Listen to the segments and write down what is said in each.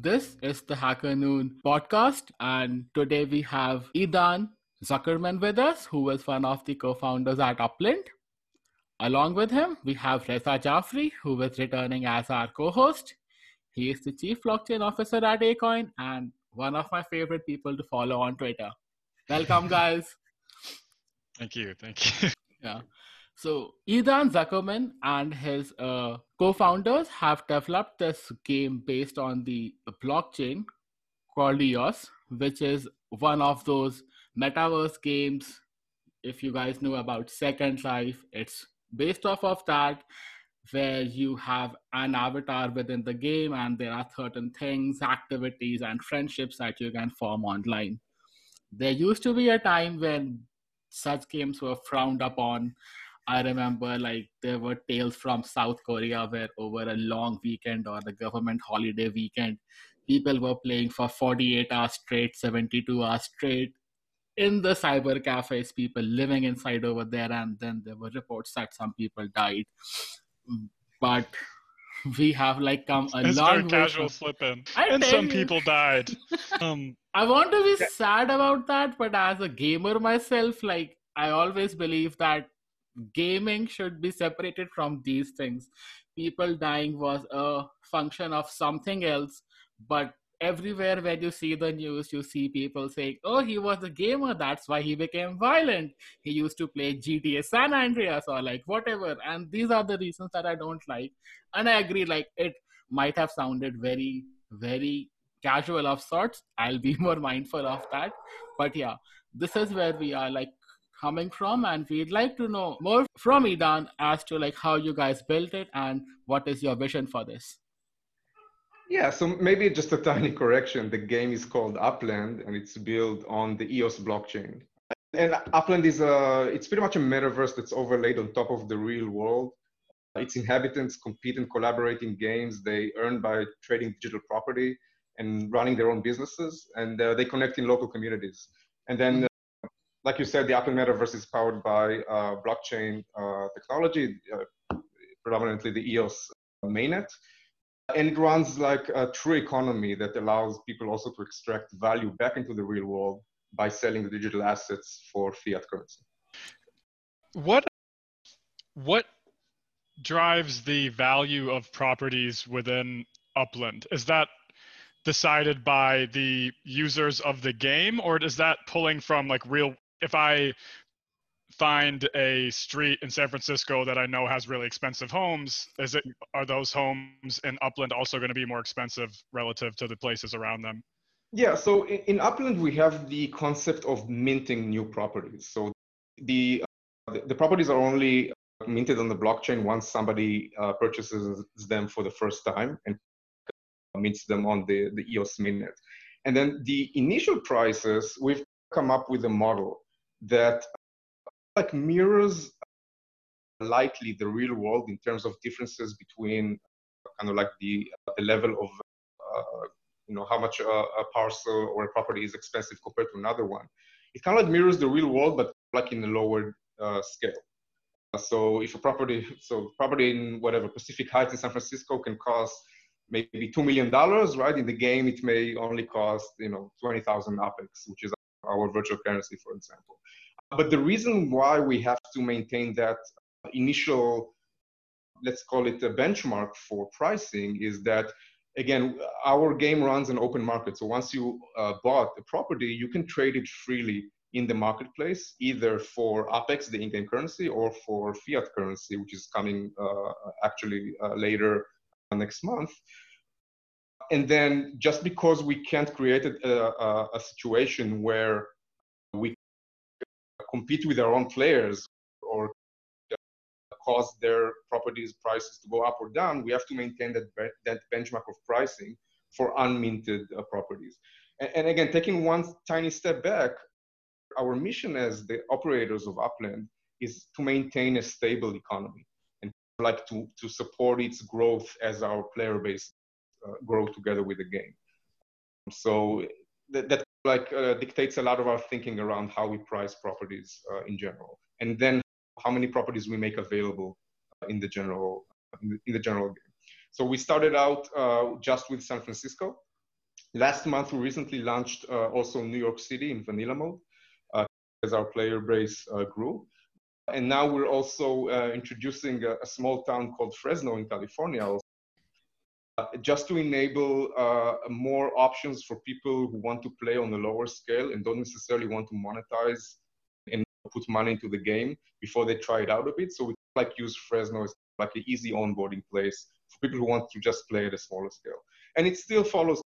This is the Hacker Noon podcast, and today we have Idan Zuckerman with us, who is one of the co founders at Upland. Along with him, we have Reza Jafery, who is returning as our co host. He is the chief blockchain officer at Acoin and one of my favorite people to follow on Twitter. Welcome, guys. Thank you. Thank you. Yeah. So Idan Zuckerman and his uh, co-founders have developed this game based on the blockchain called EOS, which is one of those metaverse games. If you guys know about Second Life, it's based off of that, where you have an avatar within the game, and there are certain things, activities, and friendships that you can form online. There used to be a time when such games were frowned upon I remember like there were tales from South Korea where over a long weekend or the government holiday weekend, people were playing for 48 hours straight, 72 hours straight in the cyber cafes, people living inside over there, and then there were reports that some people died. But we have like come a it's long very way. casual slip in. And some you. people died. Um, I want to be sad about that, but as a gamer myself, like I always believe that gaming should be separated from these things. People dying was a function of something else, but everywhere when you see the news, you see people saying, Oh, he was a gamer, that's why he became violent. He used to play GTA San Andreas or like whatever. And these are the reasons that I don't like. And I agree, like it might have sounded very, very casual of sorts. I'll be more mindful of that. But yeah, this is where we are like coming from, and we'd like to know more from Idan as to like how you guys built it and what is your vision for this. Yeah, so maybe just a tiny correction. The game is called Upland and it's built on the EOS blockchain. And Upland is a, it's pretty much a metaverse that's overlaid on top of the real world. Its inhabitants compete and collaborate in games. They earn by trading digital property and running their own businesses, and uh, they connect in local communities. And then, like you said, the Upland metaverse is powered by uh, blockchain uh, technology, uh, predominantly the EOS mainnet and it runs like a true economy that allows people also to extract value back into the real world by selling the digital assets for fiat currency. what what drives the value of properties within Upland? Is that decided by the users of the game, or is that pulling from like real? If I find a street in San Francisco that I know has really expensive homes, is it are those homes in Upland also going to be more expensive relative to the places around them? Yeah, so in, in Upland, we have the concept of minting new properties. So the, uh, the, the properties are only minted on the blockchain once somebody uh, purchases them for the first time and mints them on the, the EOS mainnet. And then the initial prices, we've come up with a model that like mirrors lightly the real world in terms of differences between kind of like the, the level of uh, you know how much a, a, parcel or a property is expensive compared to another one. It kind of like mirrors the real world, but like in a lower uh, scale. So if a property, so property in whatever Pacific Heights in San Francisco can cost maybe two million dollars, right? In the game, it may only cost you know twenty thousand apex, which is our virtual currency, for example. But the reason why we have to maintain that initial, let's call it a benchmark for pricing, is that again, our game runs an open market. So once you uh, bought a property, you can trade it freely in the marketplace, either for Apex, the in-game currency, or for fiat currency, which is coming uh, actually uh, later next month. And then just because we can't create a, a, a situation where we compete with our own players or cause their properties prices to go up or down, we have to maintain that, that benchmark of pricing for unminted uh, properties. And, and, again, taking one tiny step back, our mission as the operators of Upland is to maintain a stable economy and like to, to support its growth as our player base grow together with the game. So that, that like uh, dictates a lot of our thinking around how we price properties uh, in general, and then how many properties we make available in the general in the, general game. So we started out uh, just with San Francisco, Last month, we recently launched uh, also New York City in vanilla mode uh, as our player base uh, grew. And now we're also uh, introducing a, a, small town called Fresno in California, uh, just to enable uh, more options for people who want to play on a lower scale and don't necessarily want to monetize and put money into the game before they try it out a bit. So we like use Fresno as like an easy onboarding place for people who want to just play at a smaller scale. And it still follows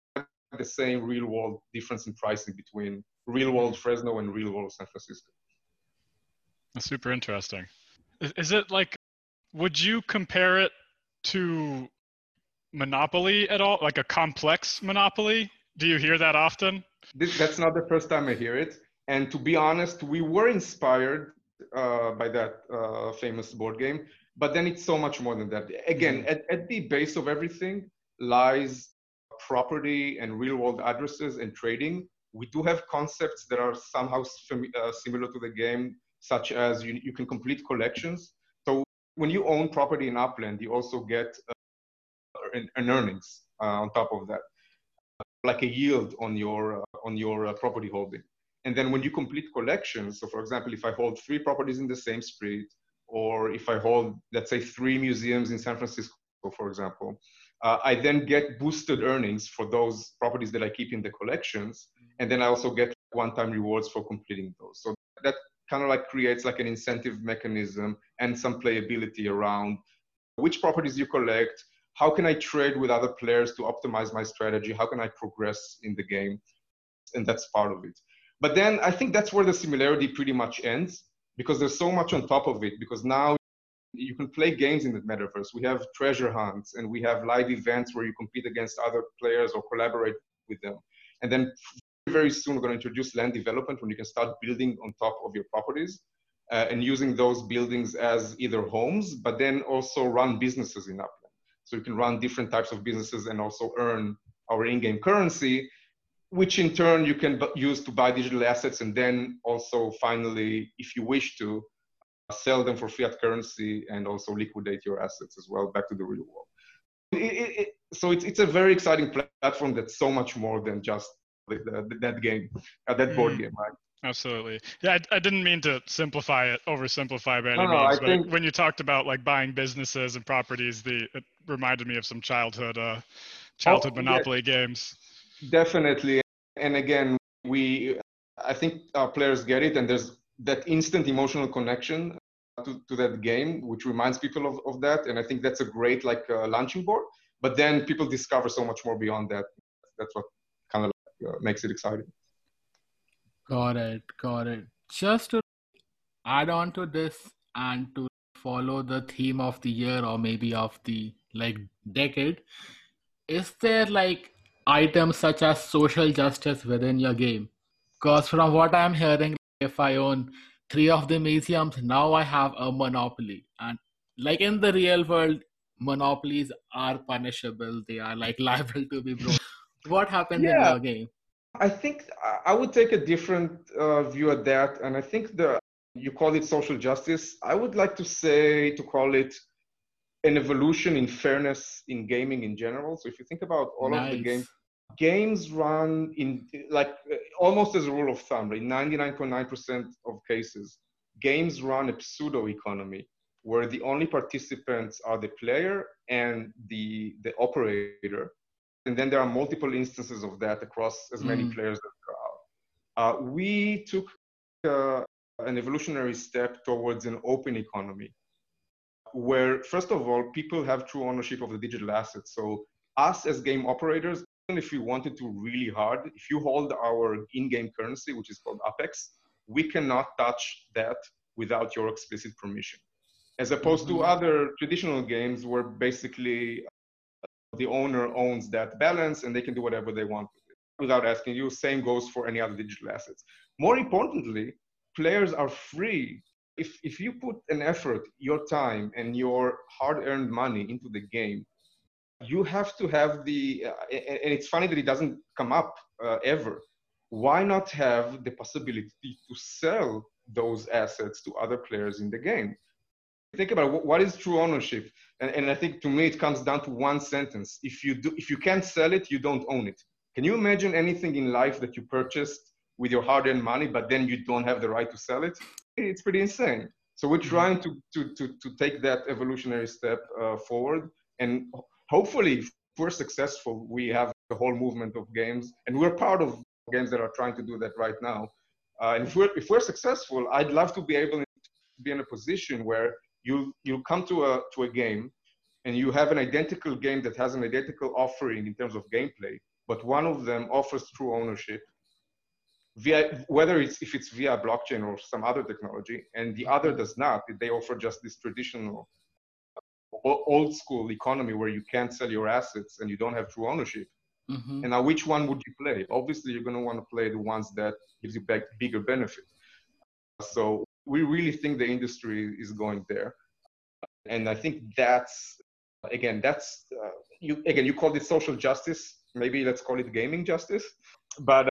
the same real world difference in pricing between real world Fresno and real world San Francisco. That's super interesting. Is, is it like, would you compare it to Monopoly at all? Like a complex Monopoly? Do you hear that often? This, that's not the first time I hear it. And to be honest, we were inspired uh, by that uh, famous board game, but then it's so much more than that. Again, mm-hmm. at, at the base of everything lies property and real world addresses and trading. We do have concepts that are somehow uh, similar to the game such as you, you can complete collections. So when you own property in Upland, you also get uh, an, earnings uh, on top of that, like a yield on your, uh, on your uh, property holding. And then when you complete collections, so for example, if I hold three properties in the same street, or if I hold, let's say, three museums in San Francisco, for example, uh, I then get boosted earnings for those properties that I keep in the collections. And then I also get one-time rewards for completing those. So that kind of like creates like an incentive mechanism and some playability around which properties you collect, how can I trade with other players to optimize my strategy, how can I progress in the game, and that's part of it. But then I think that's where the similarity pretty much ends because there's so much on top of it because now you can play games in the metaverse. We have treasure hunts and we have live events where you compete against other players or collaborate with them. And then very soon we're going to introduce land development when you can start building on top of your properties uh, and using those buildings as either homes, but then also run businesses in Upland. So you can run different types of businesses and also earn our in-game currency, which in turn you can use to buy digital assets and then also finally, if you wish to, uh, sell them for fiat currency and also liquidate your assets as well back to the real world. It, it, it, so it's, it's a very exciting platform that's so much more than just the, the, that game, uh, that board mm. game, right? Absolutely. Yeah, I, I, didn't mean to simplify it, oversimplify by any no, means. No, but think... when you talked about like buying businesses and properties, the it reminded me of some childhood uh, childhood oh, Monopoly yeah. games. Definitely. And again, we I think our players get it, and there's that instant emotional connection to, to that game, which reminds people of, of that. And I think that's a great like uh, launching board. But then people discover so much more beyond that. That's what kind of uh, makes it exciting. Got it, got it. Just to add on to this and to follow the theme of the year or maybe of the like decade, is there like items such as social justice within your game? Because from what I'm hearing, if I own three of the museums, now I have a monopoly. And like in the real world, monopolies are punishable. They are like liable to be broken what happened yeah. in your game? I think I would take a different uh, view at that, and I think the you call it social justice. I would like to say to call it an evolution in fairness in gaming in general. So if you think about all nice. of the games, games run in like almost as a rule of thumb, in 99.9% of cases, games run a pseudo economy where the only participants are the player and the the operator and then there are multiple instances of that across as many mm. players as there are. Uh, we took uh, an evolutionary step towards an open economy where, first of all, people have true ownership of the digital assets. So, us as game operators, even if we wanted to really hard, if you hold our in game currency, which is called Apex, we cannot touch that without your explicit permission. As opposed mm-hmm. to other traditional games where basically the owner owns that balance and they can do whatever they want with it without asking you. Same goes for any other digital assets. More importantly, players are free. If, if you put an effort, your time, and your hard earned money into the game, you have to have the, uh, and it's funny that it doesn't come up uh, ever. Why not have the possibility to sell those assets to other players in the game? think about what is true ownership and, and, i think to me it comes down to one sentence if you do if you can't sell it you don't own it Can you imagine anything in life that you purchased with your hard-earned money, but then you don't have the right to sell it? It's pretty insane. So we're mm-hmm. trying to to to, to take that evolutionary step uh, forward, and hopefully, if we're successful, we have the whole movement of games, and we're part of games that are trying to do that right now. Uh, and if we're if we're successful, I'd love to be able to be in a position where you you come to a to a game, and you have an identical game that has an identical offering in terms of gameplay, but one of them offers true ownership via whether it's if it's via blockchain or some other technology, and the other does not. They offer just this traditional old school economy where you can't sell your assets and you don't have true ownership. Mm-hmm. And now, which one would you play? Obviously, you're going to want to play the ones that gives you back bigger benefit. So we really think the industry is going there, and I think that's again that's uh, you again you called it social justice. Maybe let's call it gaming justice. But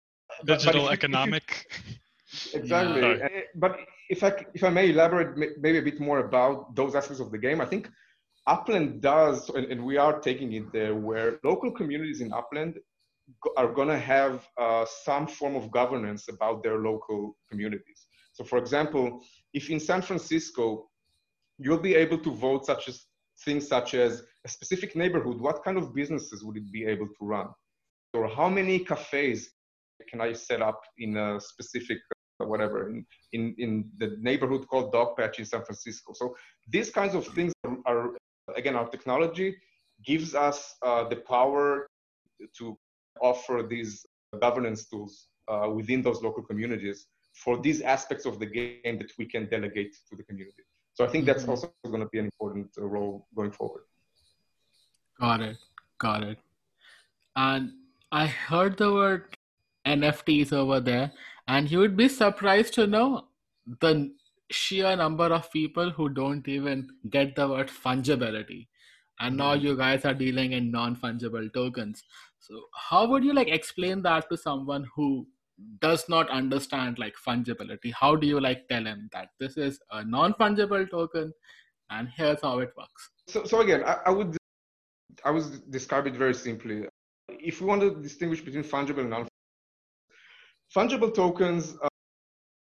digital but economic. exactly. Yeah. But if I if I may elaborate maybe a bit more about those aspects of the game, I think Upland does, and, and we are taking it there, where local communities in Upland are going to have uh, some form of governance about their local communities. So, for example, if in San Francisco you'll be able to vote such as things such as a specific neighborhood, what kind of businesses would it be able to run? Or how many cafes can I set up in a specific uh, whatever in, in, in the neighborhood called Dogpatch in San Francisco. So these kinds of things are, are again, our technology gives us uh, the power to offer these governance tools uh, within those local communities for these aspects of the game that we can delegate to the community. So I think that's mm-hmm. also going to be an important uh, role going forward. Got it. Got it. And I heard the word NFTs over there, and you would be surprised to know the sheer number of people who don't even get the word fungibility. And now mm-hmm. you guys are dealing in non-fungible tokens. So how would you like explain that to someone who does not understand like fungibility? How do you like tell him that this is a non-fungible token and here's how it works? So, so again, I, I would I would describe it very simply. If we want to distinguish between fungible and non fungible tokens uh,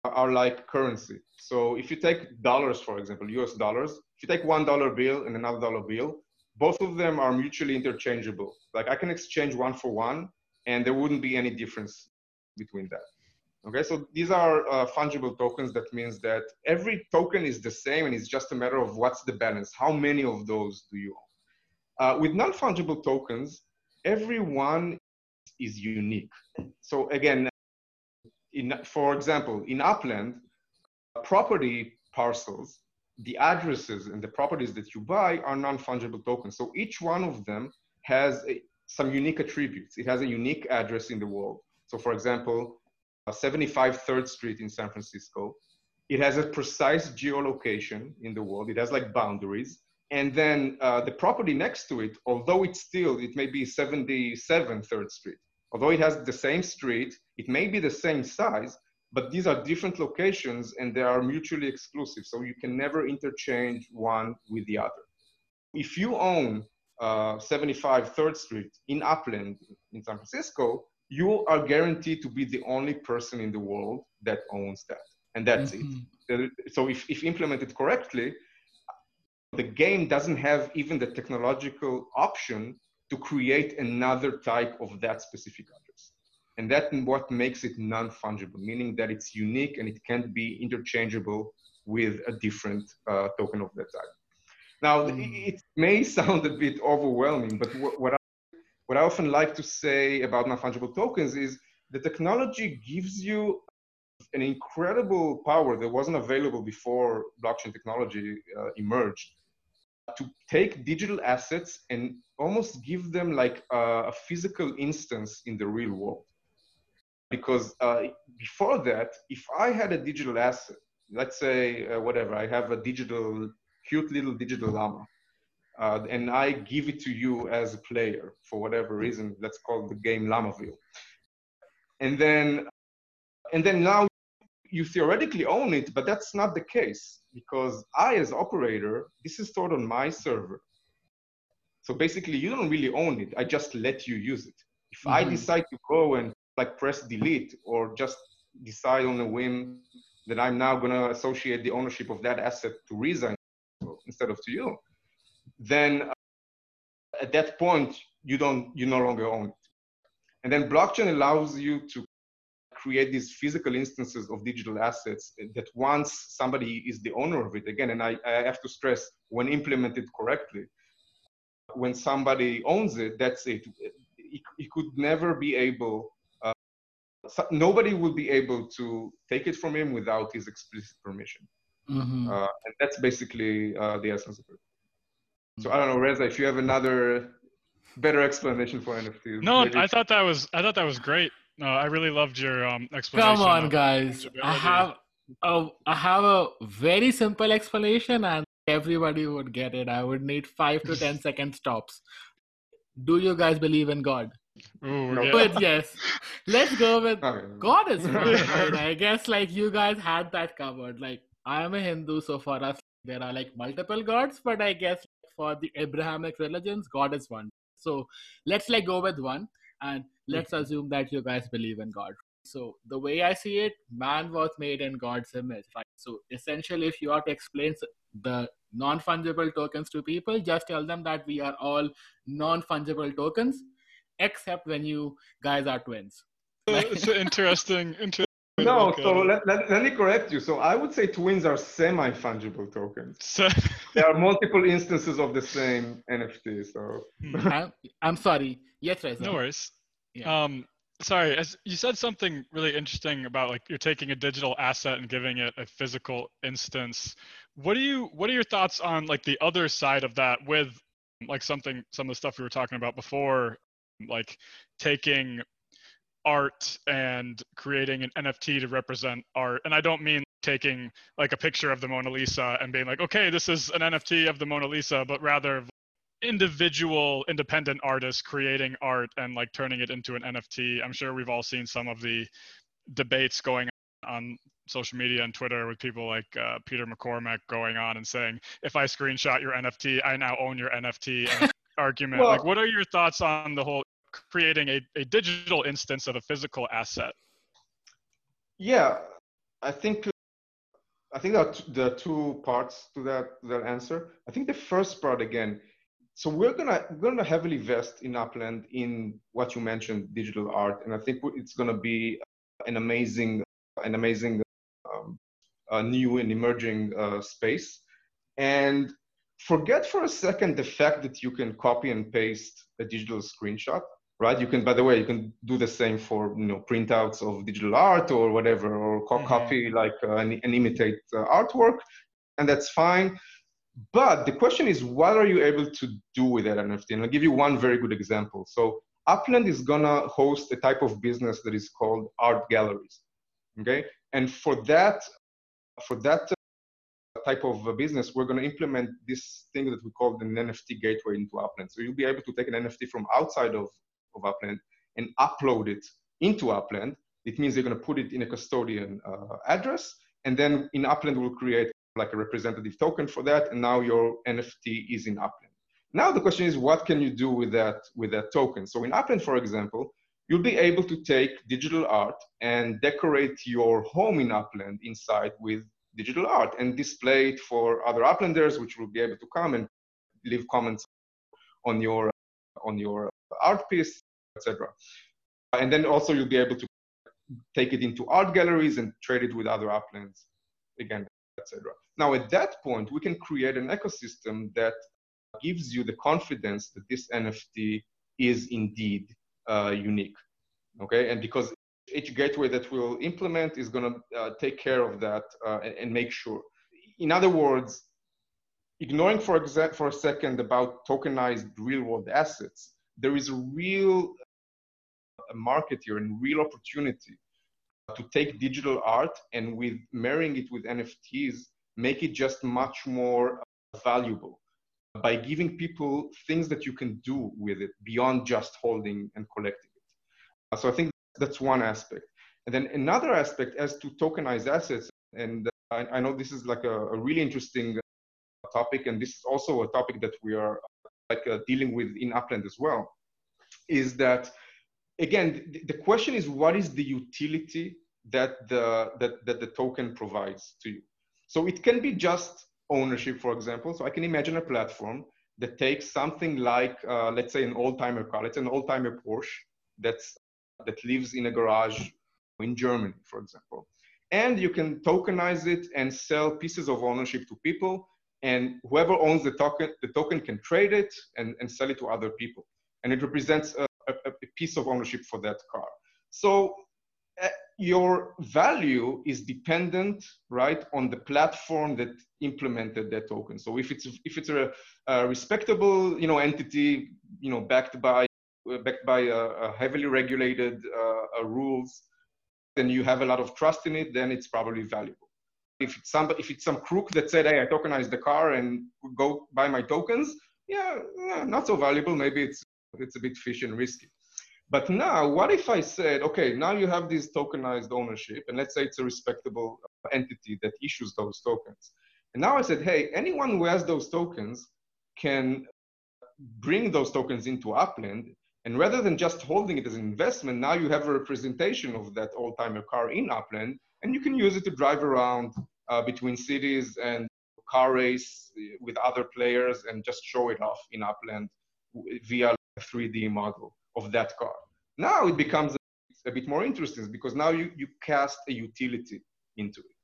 are like currency. So if you take dollars, for example, US dollars, if you take one dollar bill and another dollar bill, both of them are mutually interchangeable. Like I can exchange one for one and there wouldn't be any difference between that. Okay, so these are uh, fungible tokens. That means that every token is the same and it's just a matter of what's the balance. How many of those do you own? Uh, with non-fungible tokens, every one is unique. So again, in, for example, in Upland, property parcels, the addresses and the properties that you buy are non-fungible tokens. So each one of them has a, some unique attributes. It has a unique address in the world. So for example, 75 3rd Street in San Francisco, it has a precise geolocation in the world. It has like boundaries. And then uh, the property next to it, although it's still, it may be 77 3rd Street. Although it has the same street, it may be the same size, but these are different locations and they are mutually exclusive. So you can never interchange one with the other. If you own uh, 75 3rd Street in Upland in San Francisco, you are guaranteed to be the only person in the world that owns that. And that's mm-hmm. it. So if, if implemented correctly, the game doesn't have even the technological option to create another type of that specific address. And that's what makes it non-fungible, meaning that it's unique and it can't be interchangeable with a different uh, token of that type. Now, mm. it may sound a bit overwhelming, but what I, what I often like to say about non-fungible tokens is the technology gives you an incredible power that wasn't available before blockchain technology uh, emerged to take digital assets and almost give them like a, a physical instance in the real world. Because uh, before that, if I had a digital asset, let's say uh, whatever, I have a digital, cute little digital llama, uh, and I give it to you as a player for whatever reason, let's call the game Lamaville. And then, and then now you theoretically own it, but that's not the case because I, as operator, this is stored on my server. So basically, you don't really own it. I just let you use it. If mm-hmm. I decide to go and like press delete or just decide on a whim that I'm now going to associate the ownership of that asset to Resign instead of to you, then uh, at that point you don't you no longer own it. And then blockchain allows you to create these physical instances of digital assets that once somebody is the owner of it again and I, I have to stress when implemented correctly when somebody owns it that's it he, could never be able uh, so nobody will be able to take it from him without his explicit permission mm-hmm. uh, and that's basically uh, the essence of it so i don't know reza if you have another better explanation for nfts no maybe. i thought that was i thought that was great no i really loved your um, explanation come on guys i have a, I have a very simple explanation and everybody would get it. I would need five to ten second stops do you guys believe in God? Ooh, no. But yes, let's go with God is right. I guess like you guys had that covered. Like I am a Hindu, so for us there are like multiple gods, but I guess for the Abrahamic religions, God is one. So let's like go with one, and let's mm-hmm. assume that you guys believe in God. So the way I see it, man was made in God's image, right? So essentially, if you are to explain the non-fungible tokens to people just tell them that we are all non-fungible tokens except when you guys are twins it's interesting interesting no so let, let, let me correct you. So i would say twins are semi-fungible tokens. So there are multiple instances of the same nft so. Hmm. I'm, I'm sorry. Yes Reza. no worries. Yeah. um sorry as you said something really interesting about like you're taking a digital asset and giving it a physical instance. What do you what are your thoughts on like the other side of that with like something some of the stuff we were talking about before like taking art and creating an nft to represent art and i don't mean taking like a picture of the mona lisa and being like okay this is an nft of the mona lisa but rather individual independent artists creating art and like turning it into an nft i'm sure we've all seen some of the debates going on social media and Twitter with people like uh, Peter McCormack going on and saying, if I screenshot your NFT, I now own your NFT argument. Well, like, what are your thoughts on the whole creating a, a digital instance of a physical asset? Yeah, I think I think that there are two parts to that that answer. I think the first part again. So we're gonna we're gonna heavily invest in Upland in what you mentioned, digital art, and I think it's gonna be an amazing an amazing a new and emerging uh, space. And forget for a second the fact that you can copy and paste a digital screenshot, right? You can, by the way, you can do the same for you know printouts of digital art or whatever, or mm-hmm. copy like uh, and, and, imitate uh, artwork, and that's fine. But the question is, what are you able to do with that NFT? And I'll give you one very good example. So Upland is gonna host a type of business that is called art galleries. Okay, and for that, for that uh, type of business, we're going to implement this thing that we call an NFT gateway into Upland. So you'll be able to take an NFT from outside of, of Upland and upload it into Upland. It means you're going to put it in a custodian uh, address, and then in Upland we'll create like a representative token for that, and now your NFT is in Upland. Now the question is, what can you do with that with that token? So in Upland, for example, you'll be able to take digital art and decorate your home in Upland inside with digital art and display it for other Uplanders, which will be able to come and leave comments on your on your art piece, etc. And then also you'll be able to take it into art galleries and trade it with other Uplands, again, etc. Now at that point, we can create an ecosystem that gives you the confidence that this NFT is indeed uh, unique. Okay, and because each gateway that we'll implement is going to uh, take care of that uh, and, and, make sure. In other words, ignoring for exa- for a second about tokenized real-world assets, there is a real uh, market here and real opportunity to take digital art and with marrying it with NFTs, make it just much more uh, valuable by giving people things that you can do with it beyond just holding and collecting. It. So I think that's one aspect. And then another aspect as to tokenized assets, and I, I know this is like a, a, really interesting topic, and this is also a topic that we are like uh, dealing with in Upland as well, is that again, the, the question is what is the utility that the, that, that the token provides to you? So it can be just ownership, for example. So I can imagine a platform that takes something like, uh, let's say, an old-timer car. It's an old-timer Porsche that's that lives in a garage in Germany, for example. And you can tokenize it and sell pieces of ownership to people. And whoever owns the token, the token can trade it and, and sell it to other people. And it represents a, a, piece of ownership for that car. So uh, your value is dependent, right, on the platform that implemented that token. So if it's if it's a, a respectable, you know, entity, you know, backed by backed by a, a heavily regulated uh, rules, then you have a lot of trust in it. Then it's probably valuable. If it's some if it's some crook that said, "Hey, I tokenized the car and go buy my tokens," yeah not so valuable. Maybe it's it's a bit fishy and risky. But now, what if I said, okay, now you have this tokenized ownership, and let's say it's a respectable uh, entity that issues those tokens. And now I said, hey, anyone who has those tokens can bring those tokens into Upland. And rather than just holding it as an investment, now you have a representation of that old timer car in Upland, and you can use it to drive around uh, between cities and car race uh, with other players and just show it off in Upland uh, via a 3D model of that car. Now it becomes a, bit more interesting because now you, you cast a utility into it.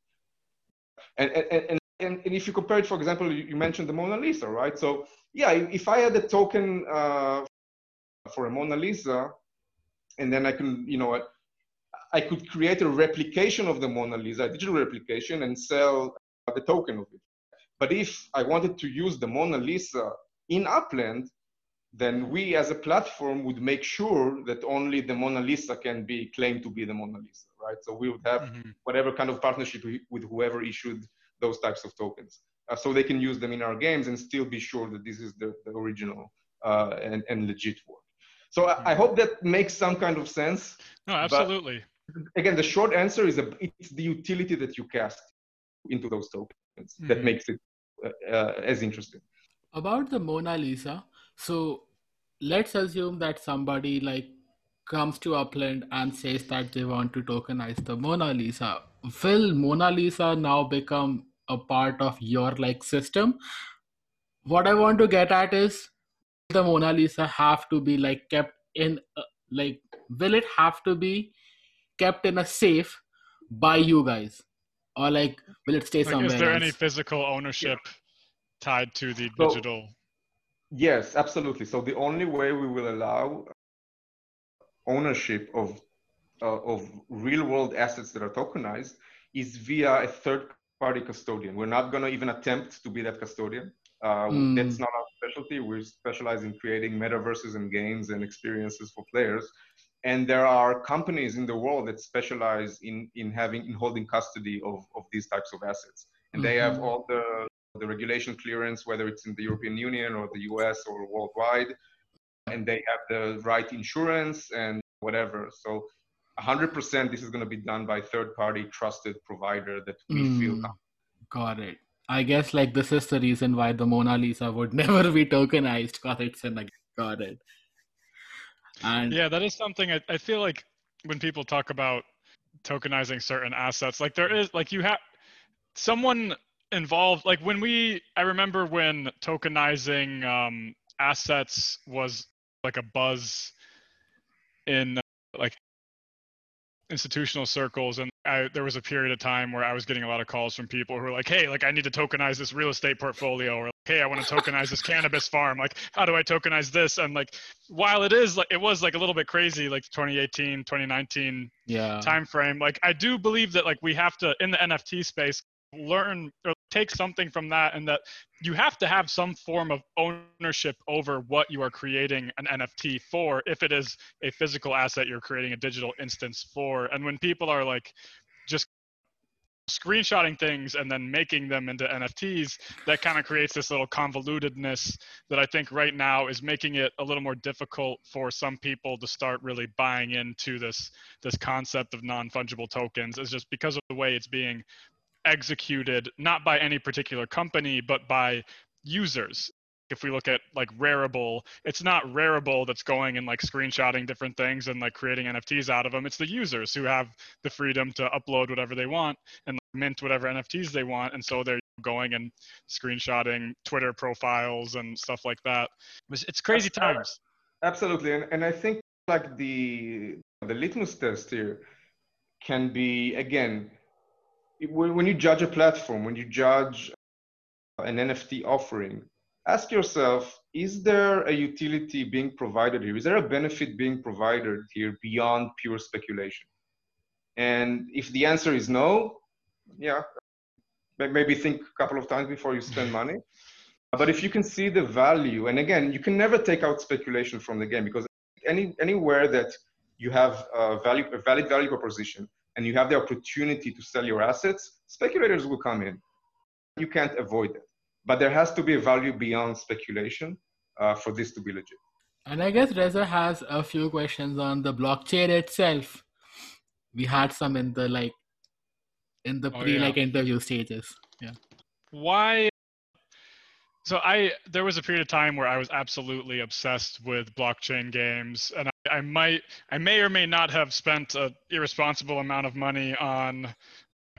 And, and, and, and, and if you compare it, for example, you mentioned the Mona Lisa, right? So yeah, if I had a token uh, for a Mona Lisa, and then I can, you know, I could create a replication of the Mona Lisa, a digital replication, and sell the token of it. But if I wanted to use the Mona Lisa in Upland, then we as a platform would make sure that only the Mona Lisa can be claimed to be the Mona Lisa, right? So we would have mm-hmm. whatever kind of partnership with whoever issued those types of tokens. Uh, so they can use them in our games and still be sure that this is the, the original uh, and, and legit work. So mm-hmm. I, I, hope that makes some kind of sense. No, absolutely. But again, the short answer is a, it's the utility that you cast into those tokens mm-hmm. that makes it uh, uh, as interesting. About the Mona Lisa, so let's assume that somebody like comes to Upland and says that they want to tokenize the Mona Lisa. Will Mona Lisa now become a part of your like system? What I want to get at is the Mona Lisa have to be like kept in uh, like will it have to be kept in a safe by you guys or like will it stay like, somewhere? Is there else? any physical ownership yeah. tied to the so, digital? Yes, absolutely. So the only way we will allow ownership of uh, of real world assets that are tokenized is via a third party custodian. We're not going to even attempt to be that custodian. Uh, mm. That's not our specialty. We specialize in creating metaverses and games and experiences for players. And there are companies in the world that specialize in, in having in holding custody of, of these types of assets. And mm-hmm. they have mm-hmm. all the the regulation clearance, whether it's in the European Union or the US or worldwide, and they have the right insurance and whatever. So 100% this is going to be done by third party trusted provider that we mm, feel got it. I guess like this is the reason why the mona lisa would never be tokenized. Because it's in like got it. And yeah that is something I, I feel like when people talk about tokenizing certain assets like there is like you have someone involved like when we i remember when tokenizing um, assets was like a buzz in like institutional circles and I, there was a period of time where i was getting a lot of calls from people who were like hey like i need to tokenize this real estate portfolio or like, hey i want to tokenize this cannabis farm. Like how do i tokenize this? And like while it is like it was like a little bit crazy like 2018 2019 yeah. time frame like i do believe that like we have to in the nft space learn or take something from that and that you have to have some form of ownership over what you are creating an NFT for if it is a physical asset you're creating a digital instance for. And when people are like just screenshotting things and then making them into NFTs, that kind of creates this little convolutedness that I think right now is making it a little more difficult for some people to start really buying into this this concept of non-fungible tokens is just because of the way it's being executed not by any particular company but by users if we look at like Rarible, it's not Rarible that's going and like screenshotting different things and like creating NFTs out of them. It's the users who have the freedom to upload whatever they want and like, mint whatever NFTs they want. And so they're going and screenshotting Twitter profiles and stuff like that. It's, it's crazy times. Absolutely. And, and I think like the, the litmus test here can be, again, when you judge a platform, when you judge uh, an NFT offering, ask yourself is there a utility being provided here? Is there a benefit being provided here beyond pure speculation? And if the answer is no, yeah, maybe think a couple of times before you spend money. But if you can see the value, and again, you can never take out speculation from the game because any anywhere that you have a, value, a valid value proposition and you have the opportunity to sell your assets, speculators will come in. You can't avoid it but there has to be a value beyond speculation uh, for this to be legit. And I guess Reza has a few questions on the blockchain itself. We had some in the like in the pre oh, yeah. like interview stages. Yeah. Why so I there was a period of time where I was absolutely obsessed with blockchain games and I, I might I may or may not have spent an irresponsible amount of money on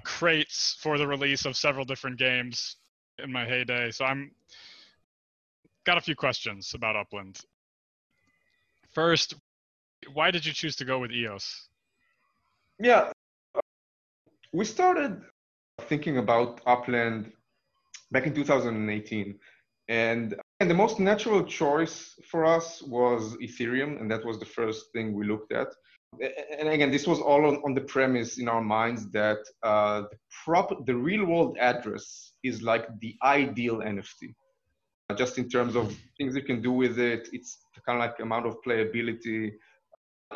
crates for the release of several different games in my heyday. So I'm got a few questions about Upland. First, why did you choose to go with EOS? Yeah, we started thinking about Upland back in 2018, and and the most natural choice for us was Ethereum, and that was the first thing we looked at and again, this was all on, on the premise in our minds that uh, the prop, the real world address is like the ideal NFT. Uh, just in terms of things you can do with it, it's kind of like amount of playability,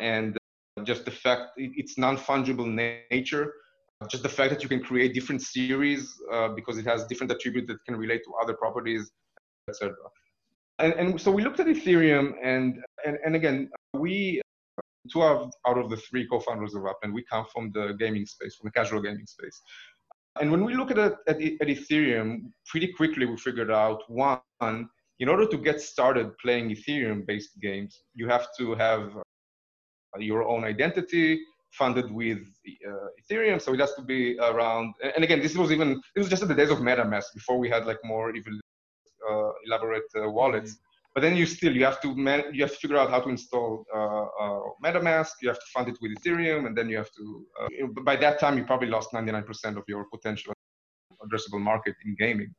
and just the fact it, it's non-fungible nature. Just the fact that you can create different series uh, because it has different attributes that can relate to other properties, etc. And, and so we looked at Ethereum, and and, and again, we two out of the three co-founders of Upland, we come from the gaming space, from the casual gaming space. And when we look at, at, at Ethereum, pretty quickly we figured out one, in order to get started playing Ethereum-based games, you have to have your own identity funded with uh, Ethereum. So it has to be around. And again, this was even this was just at the days of MetaMask before we had like more even elaborate uh, wallets. Mm-hmm. But then you still you have to man, you have to figure out how to install uh, uh, MetaMask. You have to fund it with Ethereum, and then you have to. Uh, by that time, you probably lost 99% of your potential addressable market in gaming.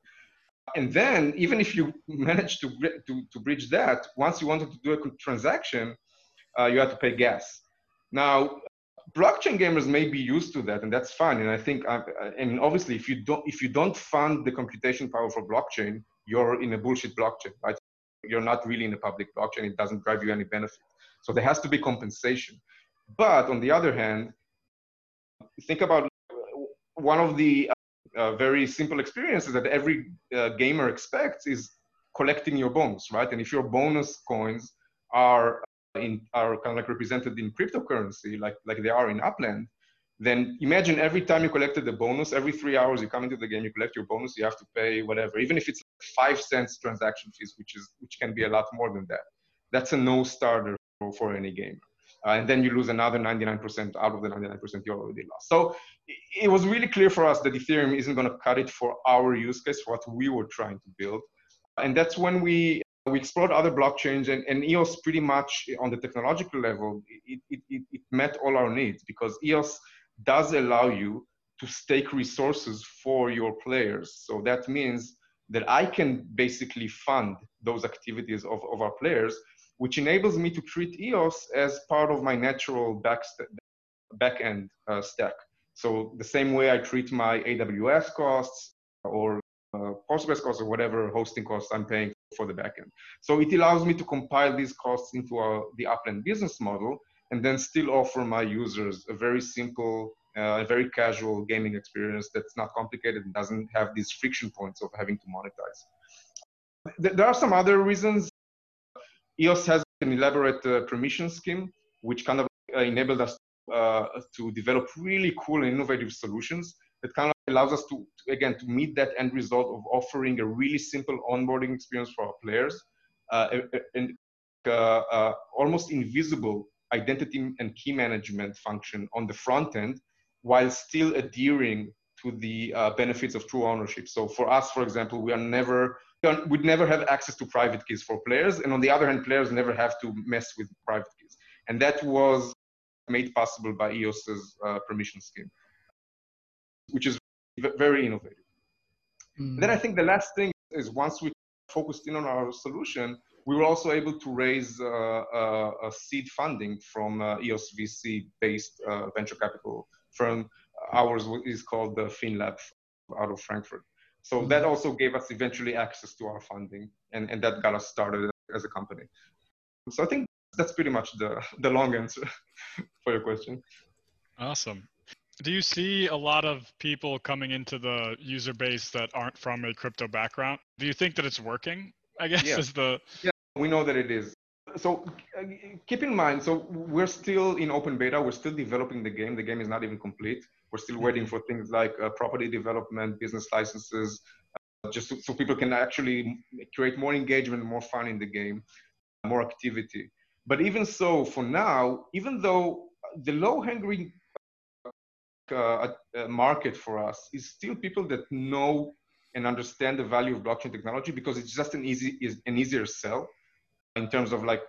And then, even if you manage to, to, to bridge that, once you wanted to do a transaction, uh, you had to pay gas. Now, blockchain gamers may be used to that, and that's fine. And I think, uh, and obviously, if you don't if you don't fund the computation power for blockchain, you're in a bullshit blockchain, right? you're not really in a public blockchain. It doesn't drive you any benefit. So there has to be compensation. But on the other hand, think about one of the uh, very simple experiences that every uh, gamer expects is collecting your bonus, right? And if your bonus coins are in are kind of like represented in cryptocurrency, like like they are in Upland, then imagine every time you collected the bonus, every three hours you come into the game, you collect your bonus, you have to pay whatever, even if it's five cents transaction fees, which is which can be a lot more than that. That's a no-starter for, for any game. Uh, and then you lose another 99% out of the 99% you already lost. So it was really clear for us that Ethereum isn't going to cut it for our use case, what we were trying to build. And that's when we we explored other blockchains and, and EOS pretty much on the technological level, it, it, it, it met all our needs because EOS does allow you to stake resources for your players. So that means that I can basically fund those activities of, of our players, which enables me to treat EOS as part of my natural back, back end uh, stack. So the same way I treat my AWS costs or uh, Postgres costs or whatever hosting costs I'm paying for the backend. So it allows me to compile these costs into our, the Upland business model and then still offer my users a very simple, uh, very casual gaming experience that's not complicated and doesn't have these friction points of having to monetize. There are some other reasons. EOS has an elaborate uh, permission scheme, which kind of uh, enabled us uh, to develop really cool and innovative solutions that kind of allows us to, to again to meet that end result of offering a really simple onboarding experience for our players uh, and uh, uh, almost invisible identity and key management function on the front end while still adhering to the uh, benefits of true ownership. So for us, for example, we are never we'd never have access to private keys for players, and on the other hand, players never have to mess with private keys, and that was made possible by EOS's uh, permission scheme, which is very innovative. Mm. Then I think the last thing is once we focused in on our solution, we were also able to raise uh, uh, a seed funding from uh, EOS VC-based uh, venture capital firm ours is called the FinLab out of Frankfurt. So mm-hmm. that also gave us eventually access to our funding, and, and that got us started as a company. So I think that's pretty much the, the long answer for your question. Awesome. Do you see a lot of people coming into the user base that aren't from a crypto background? Do you think that it's working? I guess yeah. is the yeah we know that it is so uh, keep in mind so we're still in open beta we're still developing the game the game is not even complete. We're still waiting for things like uh, property development business licenses uh, just so, so, people can actually create more engagement more fun in the game more activity. But even so for now even though the low hanging uh, uh, market for us is still people that know and understand the value of blockchain technology because it's just an easy is an easier sell in terms of like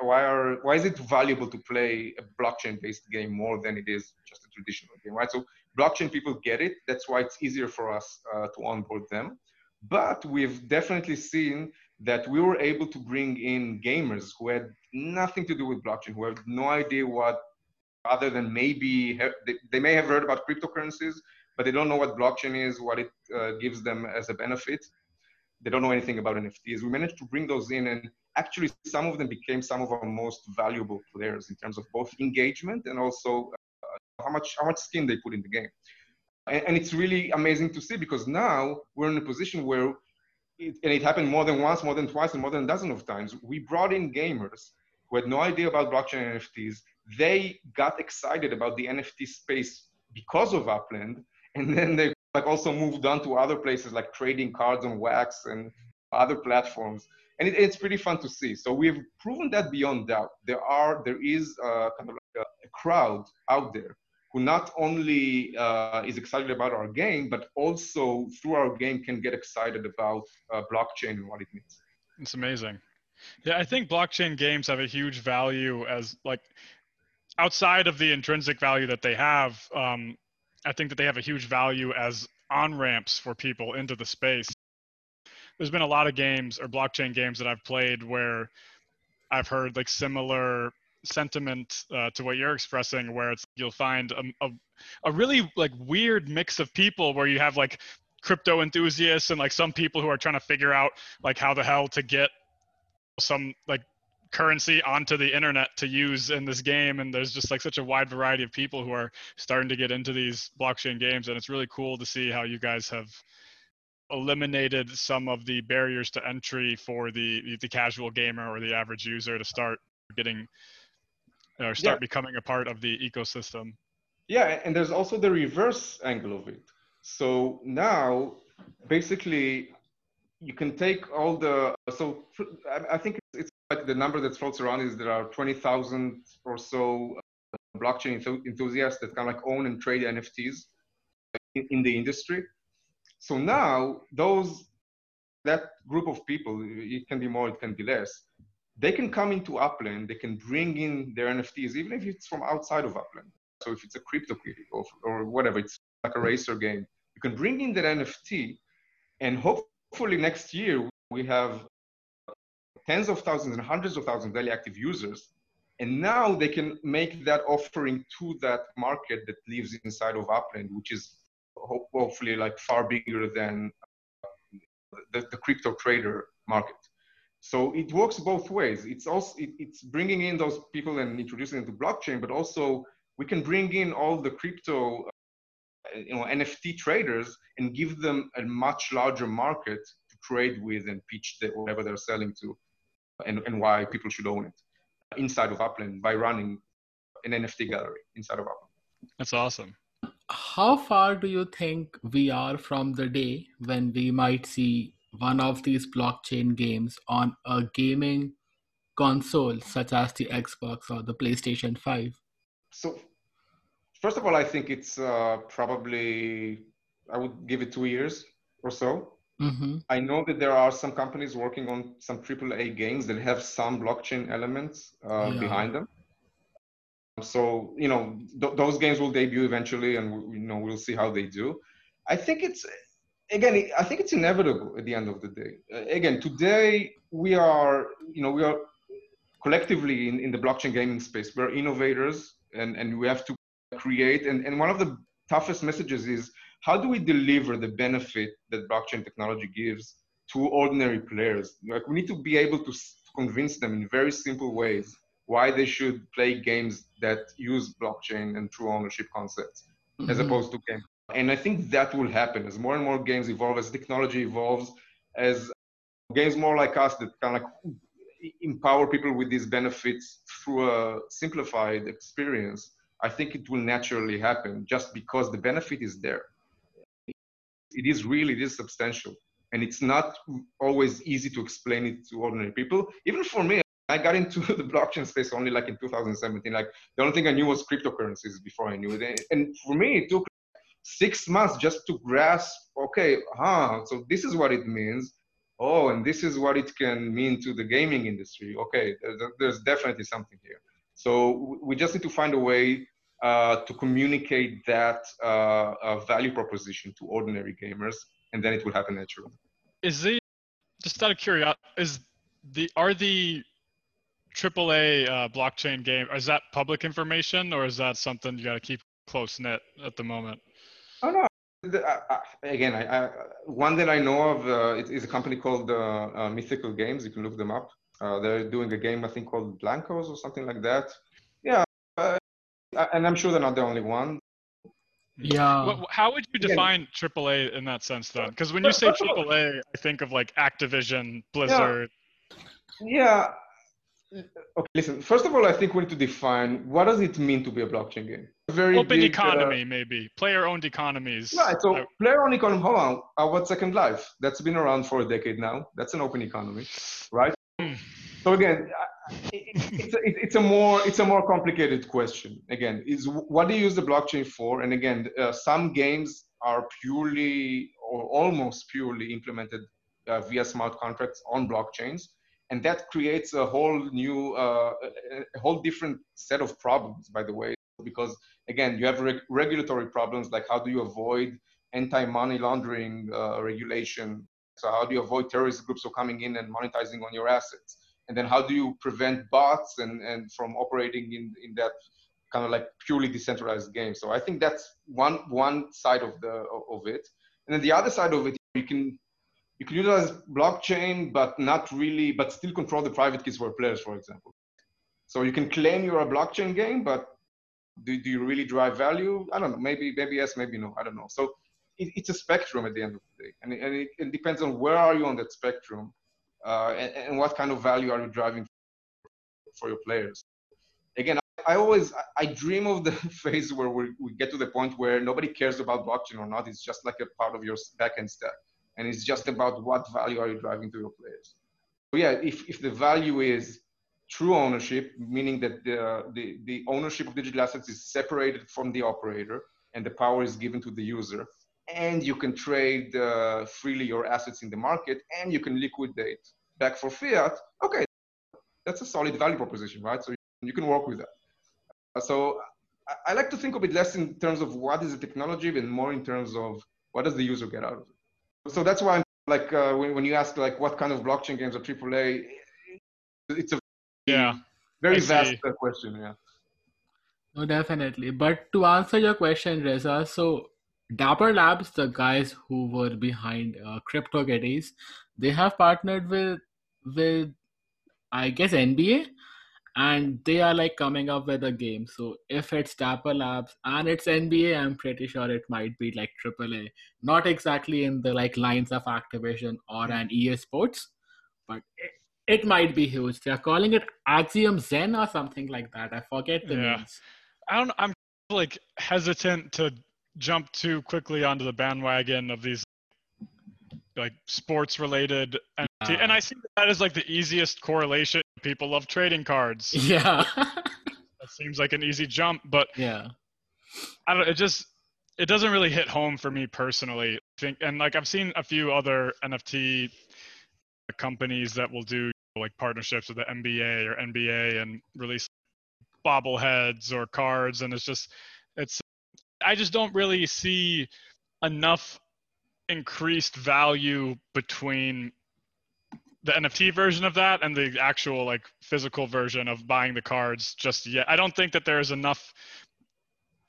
why are why is it valuable to play a blockchain based game more than it is just a traditional game right? So blockchain people get it. That's why it's easier for us uh, to onboard them. But we've definitely seen that we were able to bring in gamers who had nothing to do with blockchain who have no idea what other than maybe they, they may have heard about cryptocurrencies but they don't know what blockchain is what it uh, gives them as a benefit they don't know anything about nfts we managed to bring those in and actually some of them became some of our most valuable players in terms of both engagement and also uh, how much how much skin they put in the game. And, and, it's really amazing to see because now we're in a position where it, and it happened more than once more than twice and more than a dozen of times. We brought in gamers who had no idea about blockchain nfts they got excited about the nft space because of upland and then they like also moved on to other places like trading cards on wax and other platforms and it, it's pretty fun to see. So we've proven that beyond doubt. There are there is uh, kind of like a, a, crowd out there who not only uh, is excited about our game, but also through our game can get excited about uh, blockchain and what it means. It's amazing. Yeah, I think blockchain games have a huge value as like outside of the intrinsic value that they have. Um, I think that they have a huge value as on ramps for people into the space. There's been a lot of games or blockchain games that I've played where I've heard like similar sentiment uh, to what you're expressing, where it's you'll find a, a, a really like weird mix of people where you have like crypto enthusiasts and like some people who are trying to figure out like how the hell to get some like currency onto the internet to use in this game and there's just like such a wide variety of people who are starting to get into these blockchain games and it's really cool to see how you guys have eliminated some of the barriers to entry for the the casual gamer or the average user to start getting or start yeah. becoming a part of the ecosystem. Yeah, and there's also the reverse angle of it. So now, basically, you can take all the so I think it's like the number that floats around is there are 20,000 or so uh, blockchain enthusiasts that kind of like own and trade NFTs in, the industry. So now those that group of people, it can be more, it can be less, they can come into Upland, they can bring in their NFTs, even if it's from outside of Upland. So if it's a crypto kitty or, or whatever, it's like a racer game, you can bring in that NFT and hopefully next year we have tens of thousands and hundreds of thousands of daily active users. And now they can make that offering to that market that lives inside of Upland, which is hopefully like far bigger than the, the crypto trader market. So it works both ways. It's also it, it's bringing in those people and introducing them to blockchain, but also we can bring in all the crypto, uh, you know, NFT traders and give them a much larger market to trade with and pitch the, whatever they're selling to, and, and why people should own it inside of Upland by running an NFT gallery inside of Upland. That's awesome. how far do you think we are from the day when we might see one of these blockchain games on a gaming console such as the Xbox or the PlayStation 5? So, first of all, I think it's uh, probably, I would give it two years or so. Mm-hmm. I know that there are some companies working on some AAA games that have some blockchain elements uh, Yeah. behind them. So you know th- those games will debut eventually, and we, you know we'll see how they do. I think it's again, I think it's inevitable at the end of the day. Uh, again, today we are, you know, we are collectively in, in the blockchain gaming space. We're innovators, and and we have to create. And and one of the toughest messages is how do we deliver the benefit that blockchain technology gives to ordinary players? Like we need to be able to convince them in very simple ways why they should play games that use blockchain and true ownership concepts as Mhm. opposed to games. And I think that will happen as more and more games evolve, as technology evolves, as games more like us that kind of like empower people with these benefits through a simplified experience. I think it will naturally happen just because the benefit is there. It is really, it is substantial. And it's not always easy to explain it to ordinary people. Even for me, I got into the blockchain space only like in 2017. Like the only thing I knew was cryptocurrencies before I knew it. And for me, it took six months just to grasp, okay, huh, so this is what it means. Oh, and this is what it can mean to the gaming industry. Okay, there's, definitely something here. So we just need to find a way to communicate that uh, uh, value proposition to ordinary gamers, and then it will happen naturally. Is the just out of curiosity, is the are the AAA uh, blockchain game is that public information or is that something you got to keep close knit at the moment? Oh no. The, uh, uh, again, I, I, one that I know of uh, it is a company called uh, uh, Mythical Games. You can look them up. Uh, they're doing a game I think called Blankos or something like that. Yeah, uh, and I'm sure they're not the only one. Yeah. What, how would you Again- define AAA in that sense then? Because when you say first of all- AAA, I think of like Activision, Blizzard. Yeah. Okay, listen. First of all, I think we need to define what does it mean to be a blockchain game. Very Open big, uh, economy, maybe player-owned economies. Right. So I- player-owned economy. Hold on. Uh, what's Second Life? That's been around for a decade now. That's an open economy, right? So again, it's a, it's a more it's a more complicated question. Again, is what do you use the blockchain for? And again, uh, some games are purely or almost purely implemented uh, via smart contracts on blockchains, and that creates a whole new, uh, a- whole different set of problems. By the way, because again, you have reg- regulatory problems like how do you avoid anti-money laundering uh, regulation? So how do you avoid terrorist groups coming in and monetizing on your assets? And then how do you prevent bots and, and from operating in, in that kind of like purely decentralized game? So I think that's one one side of the of it. And then the other side of it, you can you can utilize blockchain, but not really, but still control the private keys for players, for example. So you can claim you're a blockchain game, but do, do you really drive value? I don't know. Maybe maybe yes, maybe no. I don't know. So it, it's a spectrum at the end of the day, and, and it, it depends on where are you on that spectrum, uh, and, and what kind of value are you driving for your players. Again, I, I always I, dream of the phase where we, we get to the point where nobody cares about blockchain or not. It's just like a part of your backend stack, and it's just about what value are you driving to your players. So yeah, if if the value is true ownership, meaning that the, the, the ownership of digital assets is separated from the operator and the power is given to the user, and you can trade uh, freely your assets in the market and you can liquidate back for fiat, okay, that's a solid value proposition, right? So you can work with that. Uh, So I, I like to think of it less in terms of what is the technology and more in terms of what does the user get out of it. So that's why I'm like, uh, when, when you ask like what kind of blockchain games are AAA, it's a Yeah. very vast uh, question, yeah. No, definitely. But to answer your question, Reza, so Dapper Labs, the guys who were behind uh, CryptoKitties, they have partnered with with I guess NBA, and they are like coming up with a game. So if it's Dapper Labs and it's NBA, I'm pretty sure it might be like AAA. Not exactly in the like lines of Activision or an EA Sports, but it, it might be huge. They're calling it Axiom Zen or something like that. I forget the Yeah. names. I don't. I'm like hesitant to jump too quickly onto the bandwagon of these like sports related NFT. Yeah. and I see that as like the easiest correlation. People love trading cards. Yeah. That seems like an easy jump, but yeah. I don't. It just it doesn't really hit home for me personally. I think and like I've seen a few other NFT companies that will do like partnerships with the NBA or NBA and release bobbleheads or cards, and it's just it's I just don't really see enough increased value between the NFT version of that and the actual like physical version of buying the cards just yet. I don't think that there is enough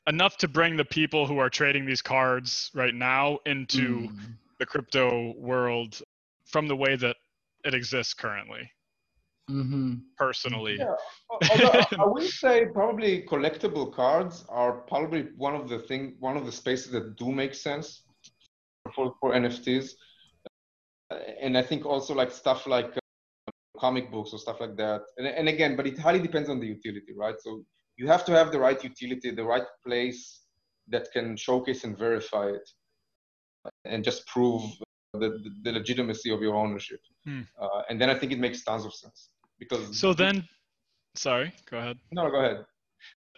enough to bring the people who are trading these cards right now into Mm. the crypto world from the way that it exists currently Mhm. personally Yeah. I- I will say probably collectible cards are probably one of the thing, one of the spaces that do make sense for, for NFTs. And I think also like stuff like uh, comic books or stuff like that. And, and again, but it highly depends on the utility, right? So you have to have the right utility, the right place that can showcase and verify it, and just prove the, the, the legitimacy of your ownership. Hmm. Uh, and then I think it makes tons of sense because. so then sorry go ahead No, go ahead.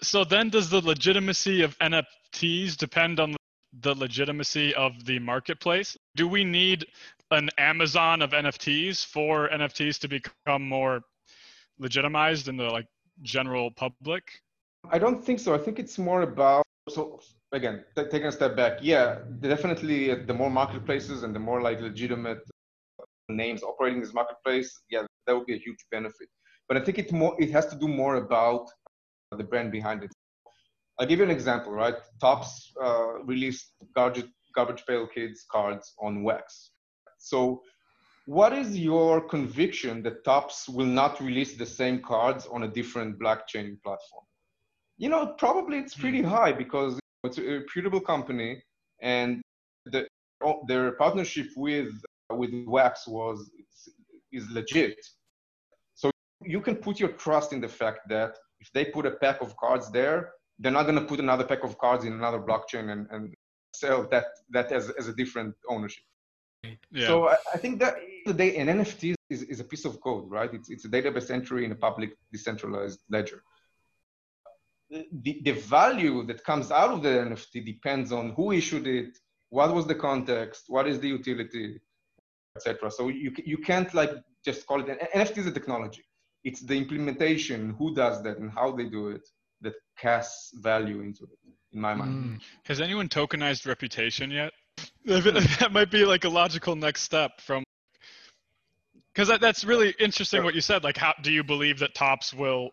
so then does the legitimacy of nfts depend on the legitimacy of the marketplace do we need an amazon of nfts for nfts to become more legitimized in the like general public I don't think so. I think it's more about so again t- taking a step back. Yeah, definitely the more marketplaces and the more like legitimate names operating this marketplace, yeah, that would be a huge benefit. But I think it more it has to do more about the brand behind it. I'll give you an example, right? Topps uh, released garbage garbage pail kids cards on Wax. So what is your conviction that Topps will not release the same cards on a different blockchain platform? You know, probably it's pretty high because it's a reputable company, and the, oh, their partnership with with Wax was is legit. You can put your trust in the fact that if they put a pack of cards there, they're not going to put another pack of cards in another blockchain and, and sell that that as, as a different ownership. yeah So I, I think that the day an NFT is, is a piece of code, right? It's, it's a database entry in a public decentralized ledger. The, the value that comes out of the NFT depends on who issued it, what was the context, what is the utility, etc. So you, you can't like just call it an NFT is a technology. It's the implementation, who does that and how they do it that casts value into it, in my mind. Mm. Has anyone tokenized reputation yet? that might be like a logical next step from because that, that's really interesting what you said. Like, how do you believe that Topps will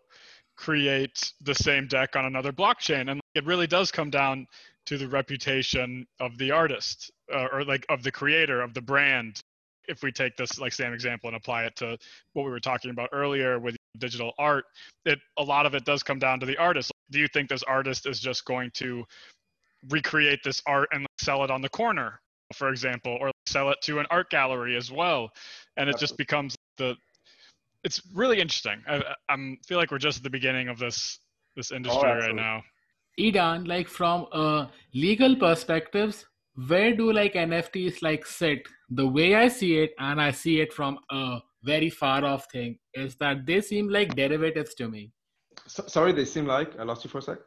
create the same deck on another blockchain? And it really does come down to the reputation of the artist uh, or like of the creator of the brand. If we take this like same example and apply it to what we were talking about earlier with digital art, it a lot of it does come down to the artist. Do you think this artist is just going to recreate this art and sell it on the corner, for example, or sell it to an art gallery as well? And it just becomes the. It's really interesting. I, I feel like we're just at the beginning of this this oh, industry right now. Idan, like from a legal perspectives, where do like NFTs like sit? The way I see it, and I see it from a very far off thing, is that they seem like derivatives to me. So, sorry, they seem like I lost you for a sec.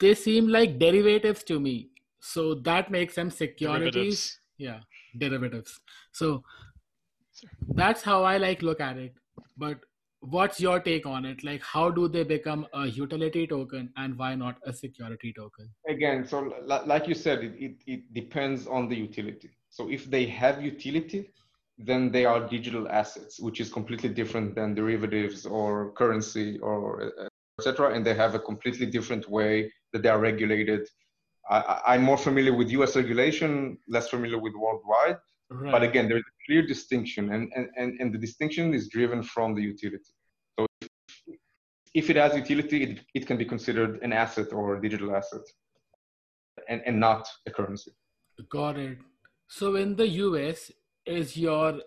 They seem like derivatives to me. So that makes them securities. Derivatives. Yeah, derivatives. So that's how I like look at it. But what's your take on it? Like, how do they become a utility token, and why not a security token? Again, so like you said, it, it, it depends on the utility. So if they have utility, then they are digital assets, which is completely different than derivatives or currency or uh, etc. And they have a completely different way that they are regulated. I, I'm more familiar with U.S. regulation, less familiar with worldwide. Right. But again, there's a clear distinction, and, and, and, and the distinction is driven from the utility. So if, if it has utility, it, it can be considered an asset or a digital asset, and, and not a currency. Got it. So in the US, is your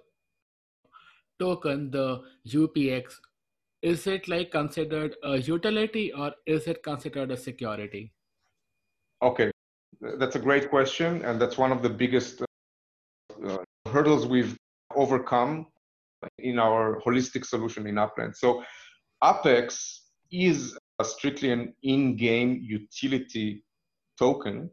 token the UPX? Is it like considered a utility or is it considered a security? Okay, That's a great question, and that's one of the biggest uh, hurdles we've overcome in our holistic solution in Upland. So Apex is strictly an in-game utility token,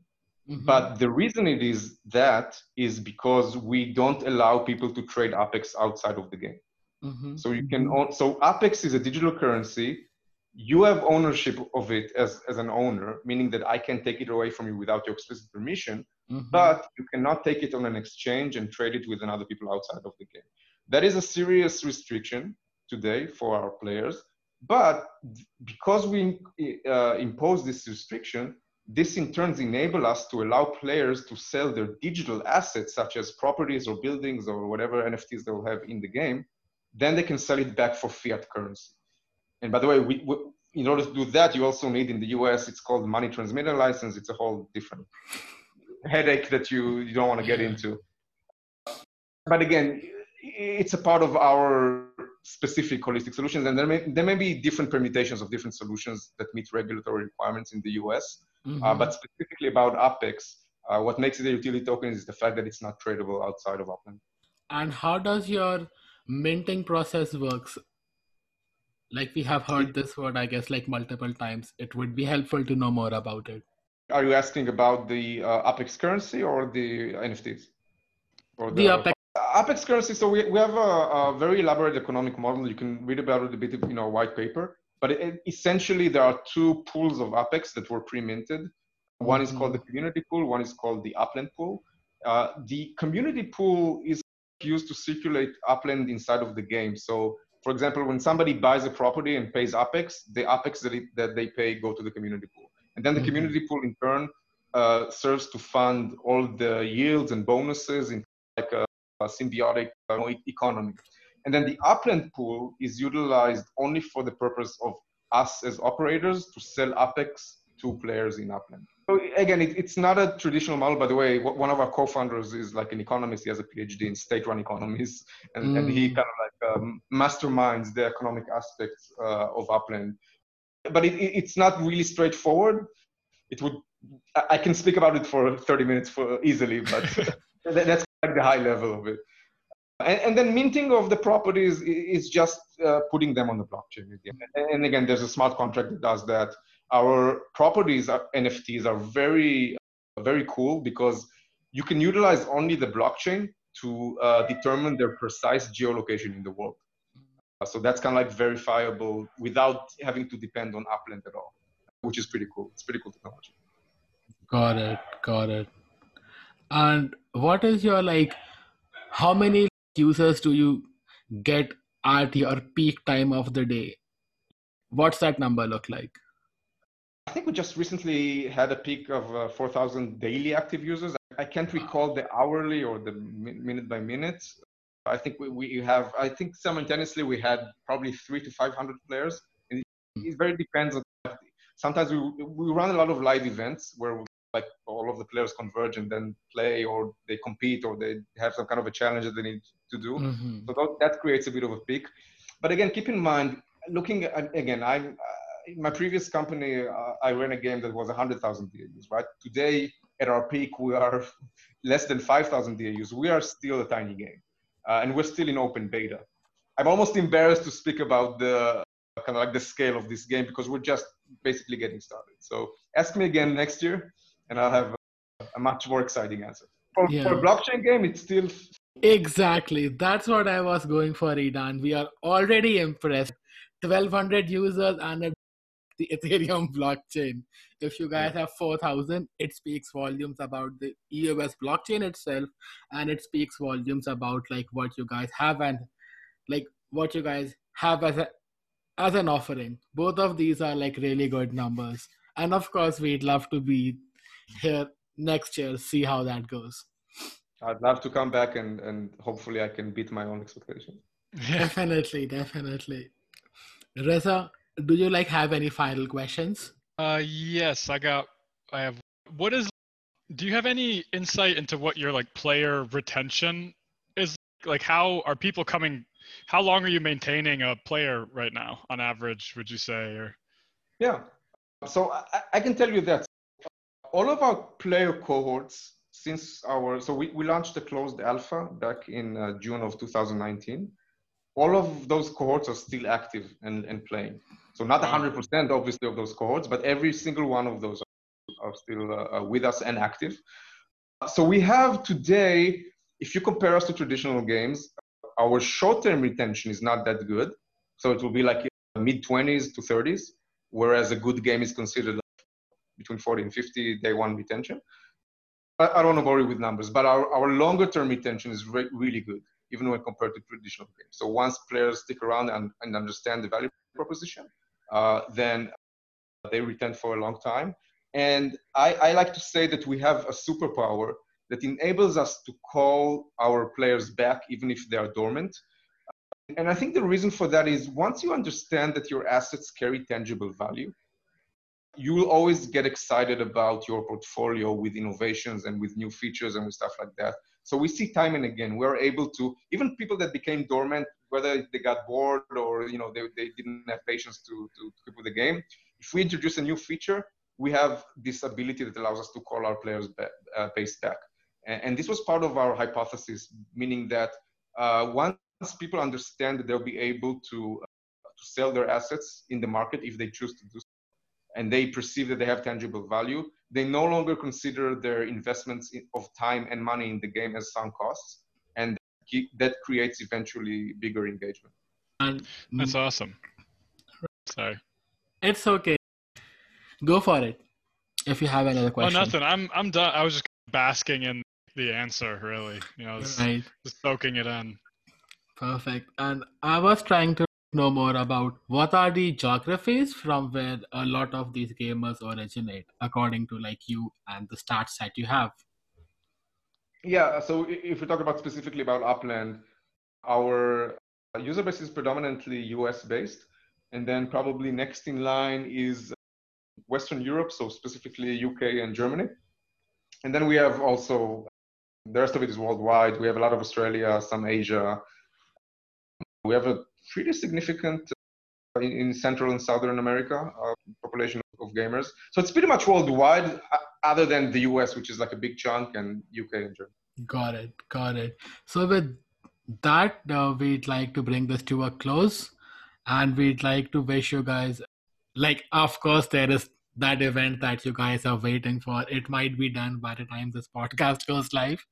mm-hmm. but the reason it is that is because we don't allow people to trade Apex outside of the game. Mm-hmm. So you can mm-hmm. own, so Apex is a digital currency. You have ownership of it as, as an owner, meaning that I can take it away from you without your explicit permission, mm-hmm. but you cannot take it on an exchange and trade it with another people outside of the game. That is a serious restriction today for our players. But because we uh, impose this restriction, this in turn enable us to allow players to sell their digital assets, such as properties or buildings or whatever NFTs they'll have in the game. Then they can sell it back for fiat currency. And by the way, we, we, in order to do that, you also need in the US, it's called money transmitter license. It's a whole different headache that you, you don't want to get into. But again, it's a part of our specific holistic solutions, and there may, there may be different permutations of different solutions that meet regulatory requirements in the US. Uh, mm-hmm. Uh, but specifically about Apex, uh, what makes it a utility token is the fact that it's not tradable outside of Upland. And how does your minting process works? Like we have heard this word, I guess, like multiple times. It would be helpful to know more about it. Are you asking about the uh, Apex currency or the NFTs? Or the, the Apex Apex currency. So we, we have a, a, very elaborate economic model. You can read about it a bit in our white paper. But it, essentially, there are two pools of Apex that were pre-minted. One is called the mm-hmm. community pool. One is called the Upland pool. Uh, the community pool is used to circulate Upland inside of the game. So, for example, when somebody buys a property and pays Apex, the Apex that, it, that they pay go to the community pool, and then the mm-hmm. community pool in turn uh, serves to fund all the yields and bonuses in like a symbiotic uh, economy. And then the upland pool is utilized only for the purpose of us as operators to sell Apex to players in upland. So again, it, it's not a traditional model. By the way, one of our co-founders is like an economist. He has a PhD in state-run economies, and, mm. and he mm. kind of like um, masterminds the economic aspects uh, of upland. But it, it's not really straightforward. It would I can speak about it for 30 minutes for easily, but that's like the high level of it. And, and, then minting of the properties is just uh, putting them on the blockchain. And again, there's a smart contract that does that. Our properties, our NFTs, are very, very cool because you can utilize only the blockchain to uh, determine their precise geolocation in the world. So that's kind of like verifiable without having to depend on Upland at all, which is pretty cool. It's pretty cool technology. Got it. Got it. And what is your like? How many users do you get at your peak time of the day? What's that number look like? I think we just recently had a peak of uh, 4,000 daily active users. I can't recall the hourly or the minute by minute. I think we, we have, I think simultaneously we had probably three to 500 players. And it very depends on, sometimes we, we run a lot of live events where we, like of the players converge and then play or they compete or they have some kind of a challenge that they need to do. Mm-hmm. So that, that, creates a bit of a peak. But again, keep in mind, looking at, again, I'm, in my previous company, uh, I ran a game that was 100,000 DAUs, right? Today, at our peak, we are less than 5,000 DAUs. We are still a tiny game. Uh, and we're still in open beta. I'm almost embarrassed to speak about the kind of like the scale of this game because we're just basically getting started. So ask me again next year and I'll have a, much more exciting answer. For, yeah. for blockchain game, it's still exactly that's what I was going for, Idan. We are already impressed. 1,200 users and a, the Ethereum blockchain. If you guys yeah. have 4,000, it speaks volumes about the EOS blockchain itself, and it speaks volumes about like what you guys have and like what you guys have as a as an offering. Both of these are like really good numbers. And of course, we'd love to be here next year, see how that goes. I'd love to come back and, and hopefully I can beat my own expectations. definitely, definitely. Reza, do you like have any final questions? Uh, yes, I got. I have. What is? Do you have any insight into what your like player retention is? Like, how are people coming? How long are you maintaining a player right now, on average? Would you say? Or yeah, so I, I can tell you that all of our player cohorts since our so we, we launched a closed alpha back in uh, June of 2019. All of those cohorts are still active and, and playing. So not 100% obviously of those cohorts, but every single one of those are, are still uh, uh, with us and active. So we have today, if you compare us to traditional games, our short-term retention is not that good. So it will be like mid 20s to 30s, whereas a good game is considered between 40 and 50 day one retention. I, I don't want to worry with numbers, but our, our longer term retention is re- really good, even when compared to traditional games. So once players stick around and, and understand the value proposition, uh, then they retain for a long time. And I, I like to say that we have a superpower that enables us to call our players back even if they are dormant. And I think the reason for that is once you understand that your assets carry tangible value, you will always get excited about your portfolio with innovations and with new features and with stuff like that. So we see time and again, we're able to, even people that became dormant, whether they got bored or you know they, they didn't have patience to, to keep with the game, if we introduce a new feature, we have this ability that allows us to call our players back, uh, base back. And, and, this was part of our hypothesis, meaning that uh, once people understand that they'll be able to, uh, to sell their assets in the market if they choose to do and they perceive that they have tangible value, they no longer consider their investments of time and money in the game as sunk costs, and that creates eventually bigger engagement. And mm. that's awesome. Sorry. It's okay. Go for it. If you have another oh, question. Oh, nothing. I'm I'm done. I was just basking in the answer, really. You know, just, right. just soaking it in. Perfect. And I was trying to know more about what are the geographies from where a lot of these gamers originate according to like you and the stats that you have. Yeah so if we talk about specifically about upland our uh, user base is predominantly us based and then probably next in line is western europe so specifically uk and germany. And then we have also the rest of it is worldwide. We have a lot of australia some asia. We have a pretty significant uh, in, in Central and Southern America uh, population of, gamers. So it's pretty much worldwide, uh, other than the US, which is like a big chunk, and UK and Germany. Got it, got it. So with that, uh, we'd like to bring this to a close, and we'd like to wish you guys, like, of course, there is that event that you guys are waiting for. It might be done by the time this podcast goes live.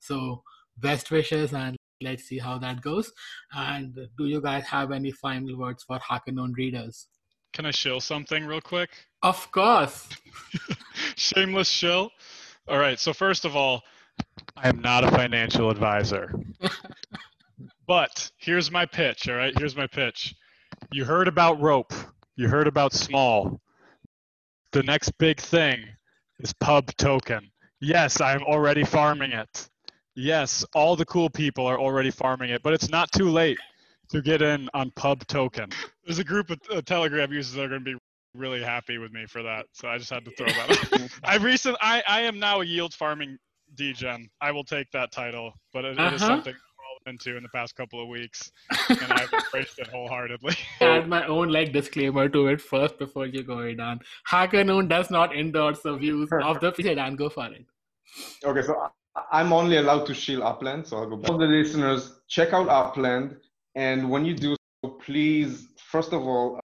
So best wishes and let's see how that goes. And do you guys have any final words for HackerNoon readers? Can I shill something real quick? Of course. Shameless shill. All right. So first of all, I am not a financial advisor. but here's my pitch. All right. Here's my pitch. You heard about rope. You heard about small. The next big thing is pub token. Yes, I am already farming it. Yes, all the cool people are already farming it, but it's not too late to get in on Pub Token. There's a group of uh, Telegram users that are going to be really happy with me for that, so I just had to throw that. out. I recent I I am now a yield farming degen. I will take that title, but it, uh-huh. it is uh-huh. something I've fallen into in the past couple of weeks, and I've embraced it wholeheartedly. Add my own like disclaimer to it first before you go it on. HackerNoon does not endorse the views of the feature and go for it. Okay, so I'm only allowed to shield Upland, so I'll go back. All the listeners, check out Upland. And when you do so, please, first of all,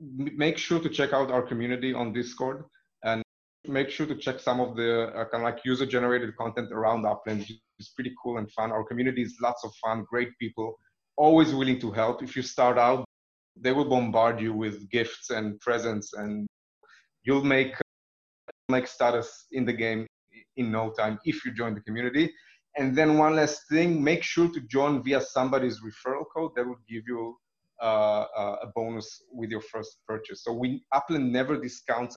make sure to check out our community on Discord and make sure to check some of the uh, kind of like user generated content around Upland. It's pretty cool and fun. Our community is lots of fun, great people, always willing to help. If you start out, they will bombard you with gifts and presents, and you'll make make status in the game in no time if you join the community. And then one last thing, make sure to join via somebody's referral code that will give you uh, uh, a bonus with your first purchase. So we Upland never discounts.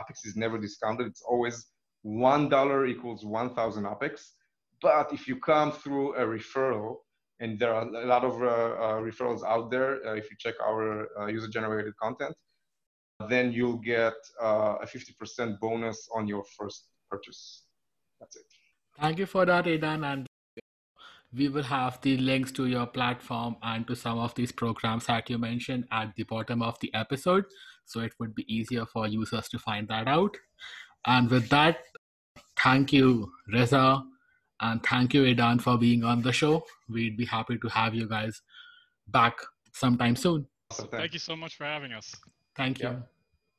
Apex is never discounted. It's always one dollar equals one thousand Apex. But if you come through a referral, and there are a lot of uh, uh referrals out there, uh, if you check our uh, user-generated content, then you'll get a 50% bonus on your first purchase. That's it. Thank you for that, Idan. And we will have the links to your platform and to some of these programs that you mentioned at the bottom of the episode. So it would be easier for users to find that out. And with that, thank you, Reza, and thank you, Idan, for being on the show. We'd be happy to have you guys back sometime soon. Thank you so much for having us. Thank you. Yeah.